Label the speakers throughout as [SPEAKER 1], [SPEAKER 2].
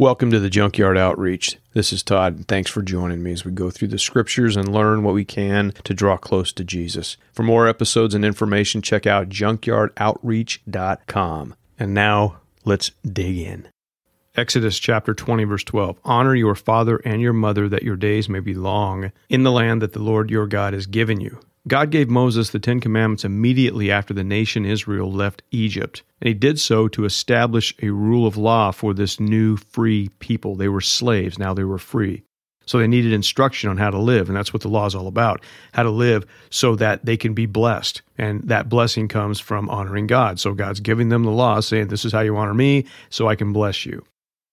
[SPEAKER 1] Welcome to the Junkyard Outreach. This is Todd, and thanks for joining me as we go through the scriptures and learn what we can to draw close to Jesus. For more episodes and information, check out junkyardoutreach.com. And now, let's dig in. Exodus chapter 20, verse 12. Honor your father and your mother that your days may be long in the land that the Lord your God has given you. God gave Moses the Ten Commandments immediately after the nation Israel left Egypt, and he did so to establish a rule of law for this new free people. They were slaves, now they were free. So they needed instruction on how to live, and that's what the law is all about how to live so that they can be blessed. And that blessing comes from honoring God. So God's giving them the law, saying, This is how you honor me, so I can bless you.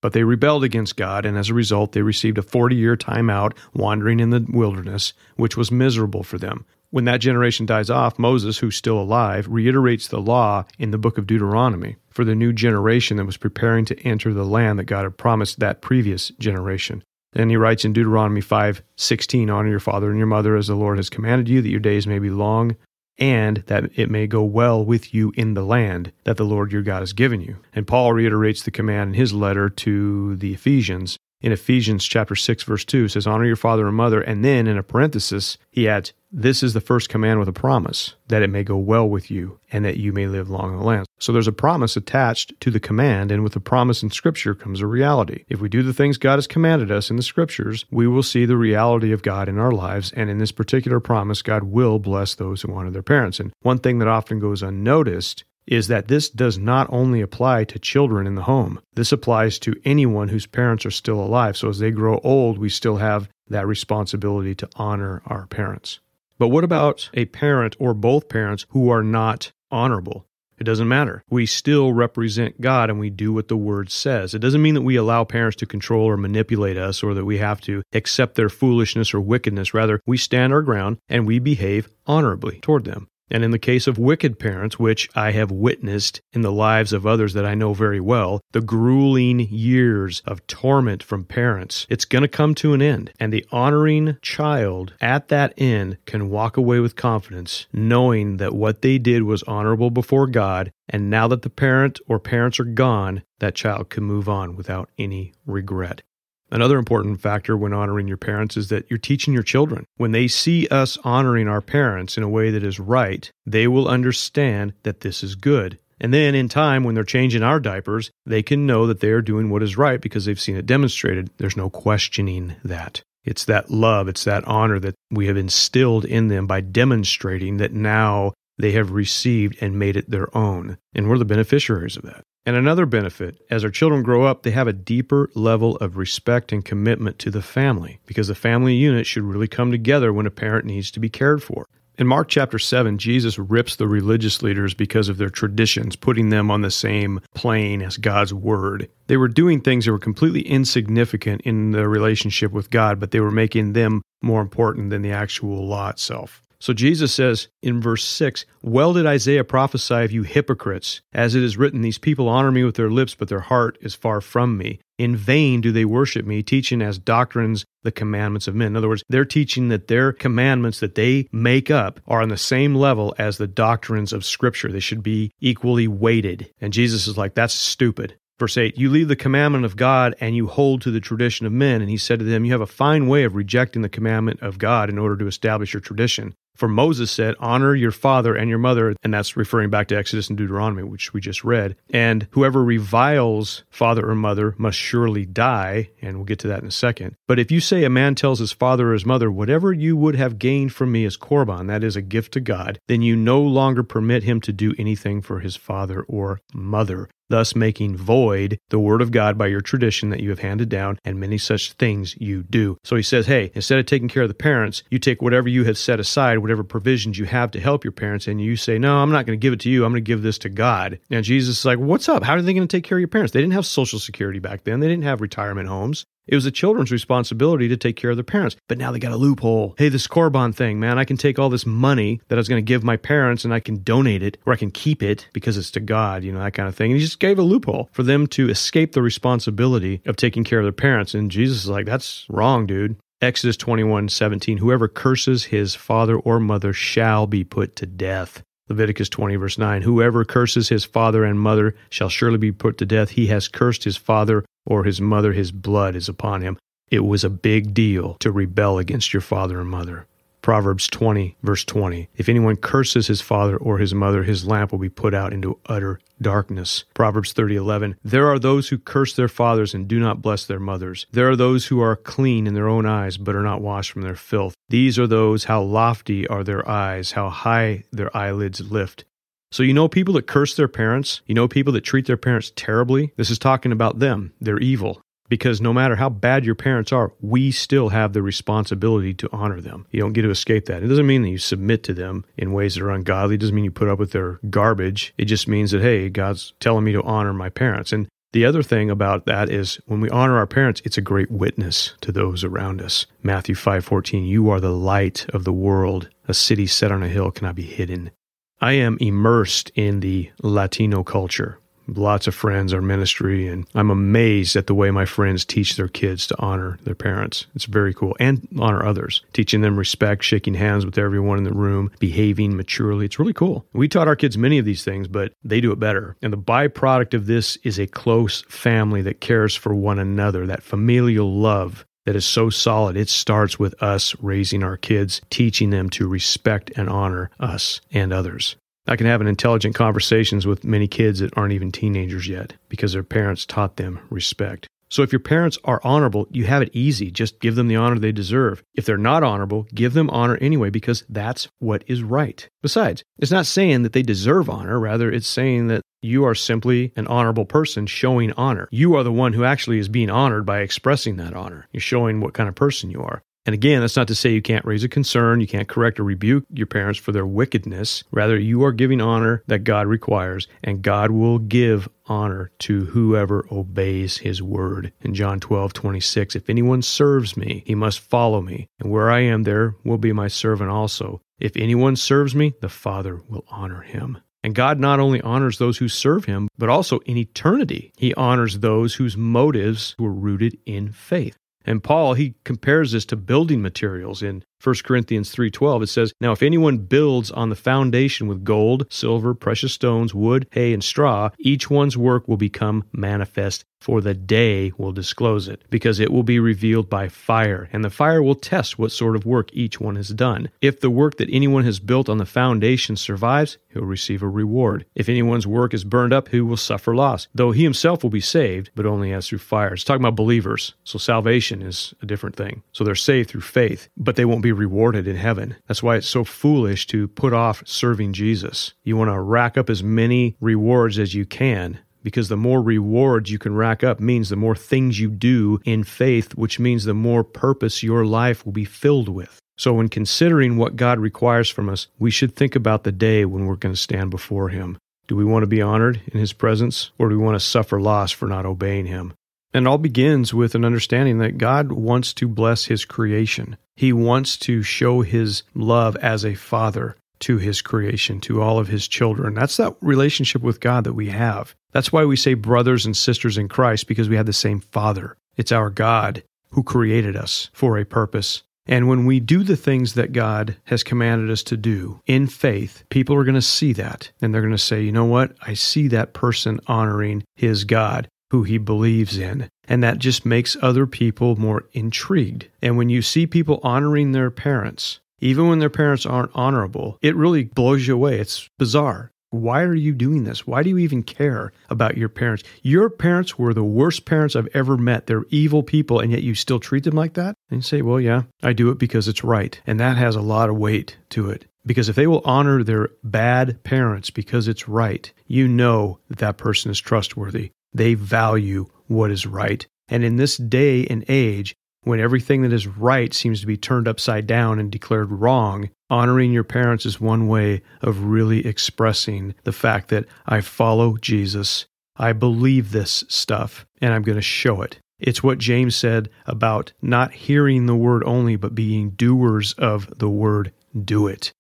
[SPEAKER 1] But they rebelled against God, and as a result, they received a 40 year timeout wandering in the wilderness, which was miserable for them. When that generation dies off, Moses, who's still alive, reiterates the law in the book of Deuteronomy for the new generation that was preparing to enter the land that God had promised that previous generation. And he writes in Deuteronomy 5:16, "Honor your father and your mother as the Lord has commanded you, that your days may be long, and that it may go well with you in the land that the Lord your God has given you." And Paul reiterates the command in his letter to the Ephesians in Ephesians chapter 6 verse 2 says honor your father and mother and then in a parenthesis he adds this is the first command with a promise that it may go well with you and that you may live long in the land. So there's a promise attached to the command and with the promise in scripture comes a reality. If we do the things God has commanded us in the scriptures, we will see the reality of God in our lives and in this particular promise God will bless those who honor their parents. And one thing that often goes unnoticed is that this does not only apply to children in the home. This applies to anyone whose parents are still alive. So as they grow old, we still have that responsibility to honor our parents. But what about a parent or both parents who are not honorable? It doesn't matter. We still represent God and we do what the word says. It doesn't mean that we allow parents to control or manipulate us or that we have to accept their foolishness or wickedness. Rather, we stand our ground and we behave honorably toward them. And in the case of wicked parents, which I have witnessed in the lives of others that I know very well, the grueling years of torment from parents, it's going to come to an end. And the honoring child at that end can walk away with confidence, knowing that what they did was honorable before God. And now that the parent or parents are gone, that child can move on without any regret. Another important factor when honoring your parents is that you're teaching your children. When they see us honoring our parents in a way that is right, they will understand that this is good. And then in time, when they're changing our diapers, they can know that they are doing what is right because they've seen it demonstrated. There's no questioning that. It's that love, it's that honor that we have instilled in them by demonstrating that now they have received and made it their own. And we're the beneficiaries of that. And another benefit, as our children grow up, they have a deeper level of respect and commitment to the family because the family unit should really come together when a parent needs to be cared for. In Mark chapter 7, Jesus rips the religious leaders because of their traditions, putting them on the same plane as God's word. They were doing things that were completely insignificant in their relationship with God, but they were making them more important than the actual law itself. So Jesus says in verse 6 Well did Isaiah prophesy of you hypocrites, as it is written, These people honor me with their lips, but their heart is far from me. In vain do they worship me, teaching as doctrines the commandments of men. In other words, they're teaching that their commandments that they make up are on the same level as the doctrines of Scripture. They should be equally weighted. And Jesus is like, That's stupid. Verse 8, you leave the commandment of God and you hold to the tradition of men. And he said to them, You have a fine way of rejecting the commandment of God in order to establish your tradition. For Moses said, Honor your father and your mother. And that's referring back to Exodus and Deuteronomy, which we just read. And whoever reviles father or mother must surely die. And we'll get to that in a second. But if you say a man tells his father or his mother, Whatever you would have gained from me is korban, that is a gift to God, then you no longer permit him to do anything for his father or mother thus making void the word of God by your tradition that you have handed down, and many such things you do. So he says, hey, instead of taking care of the parents, you take whatever you have set aside, whatever provisions you have to help your parents, and you say, no, I'm not going to give it to you. I'm going to give this to God. And Jesus is like, what's up? How are they going to take care of your parents? They didn't have Social Security back then, they didn't have retirement homes. It was the children's responsibility to take care of their parents. But now they got a loophole. Hey, this Korban thing, man, I can take all this money that I was going to give my parents and I can donate it or I can keep it because it's to God, you know, that kind of thing. And he just gave a loophole for them to escape the responsibility of taking care of their parents. And Jesus is like, that's wrong, dude. Exodus 21 17, whoever curses his father or mother shall be put to death. Leviticus 20, verse 9 Whoever curses his father and mother shall surely be put to death. He has cursed his father or his mother, his blood is upon him. It was a big deal to rebel against your father and mother. Proverbs 20, verse 20. If anyone curses his father or his mother, his lamp will be put out into utter darkness. Proverbs 30, 11. There are those who curse their fathers and do not bless their mothers. There are those who are clean in their own eyes, but are not washed from their filth. These are those, how lofty are their eyes, how high their eyelids lift. So, you know people that curse their parents? You know people that treat their parents terribly? This is talking about them. They're evil because no matter how bad your parents are, we still have the responsibility to honor them. You don't get to escape that. It doesn't mean that you submit to them in ways that are ungodly. It doesn't mean you put up with their garbage. It just means that, hey, God's telling me to honor my parents. And the other thing about that is when we honor our parents, it's a great witness to those around us. Matthew 5:14, you are the light of the world. A city set on a hill cannot be hidden. I am immersed in the Latino culture lots of friends, our ministry, and I'm amazed at the way my friends teach their kids to honor their parents. It's very cool. And honor others, teaching them respect, shaking hands with everyone in the room, behaving maturely. It's really cool. We taught our kids many of these things, but they do it better. And the byproduct of this is a close family that cares for one another, that familial love that is so solid. It starts with us raising our kids, teaching them to respect and honor us and others. I can have an intelligent conversations with many kids that aren't even teenagers yet because their parents taught them respect. So if your parents are honorable, you have it easy. Just give them the honor they deserve. If they're not honorable, give them honor anyway because that's what is right. Besides, it's not saying that they deserve honor, rather it's saying that you are simply an honorable person showing honor. You are the one who actually is being honored by expressing that honor. You're showing what kind of person you are. And again, that's not to say you can't raise a concern, you can't correct or rebuke your parents for their wickedness. Rather, you are giving honor that God requires, and God will give honor to whoever obeys his word. In John 12, 26, if anyone serves me, he must follow me, and where I am, there will be my servant also. If anyone serves me, the Father will honor him. And God not only honors those who serve him, but also in eternity, he honors those whose motives were rooted in faith. And Paul, he compares this to building materials in 1 Corinthians 3:12 it says, "Now if anyone builds on the foundation with gold, silver, precious stones, wood, hay and straw, each one's work will become manifest, for the day will disclose it, because it will be revealed by fire, and the fire will test what sort of work each one has done. If the work that anyone has built on the foundation survives, he'll receive a reward. If anyone's work is burned up, he will suffer loss, though he himself will be saved, but only as through fire." It's talking about believers. So salvation is a different thing. So they're saved through faith, but they won't be be rewarded in heaven. That's why it's so foolish to put off serving Jesus. You want to rack up as many rewards as you can because the more rewards you can rack up means the more things you do in faith, which means the more purpose your life will be filled with. So, when considering what God requires from us, we should think about the day when we're going to stand before Him. Do we want to be honored in His presence, or do we want to suffer loss for not obeying Him? And it all begins with an understanding that God wants to bless His creation. He wants to show his love as a father to his creation, to all of his children. That's that relationship with God that we have. That's why we say brothers and sisters in Christ, because we have the same Father. It's our God who created us for a purpose. And when we do the things that God has commanded us to do in faith, people are going to see that and they're going to say, you know what? I see that person honoring his God who he believes in. And that just makes other people more intrigued. And when you see people honoring their parents, even when their parents aren't honorable, it really blows you away. It's bizarre. Why are you doing this? Why do you even care about your parents? Your parents were the worst parents I've ever met. They're evil people, and yet you still treat them like that? And you say, well, yeah, I do it because it's right. And that has a lot of weight to it. Because if they will honor their bad parents because it's right, you know that that person is trustworthy. They value what is right. And in this day and age, when everything that is right seems to be turned upside down and declared wrong, honoring your parents is one way of really expressing the fact that I follow Jesus. I believe this stuff and I'm going to show it. It's what James said about not hearing the word only, but being doers of the word. Do it.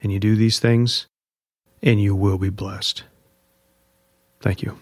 [SPEAKER 1] And you do these things, and you will be blessed. Thank you.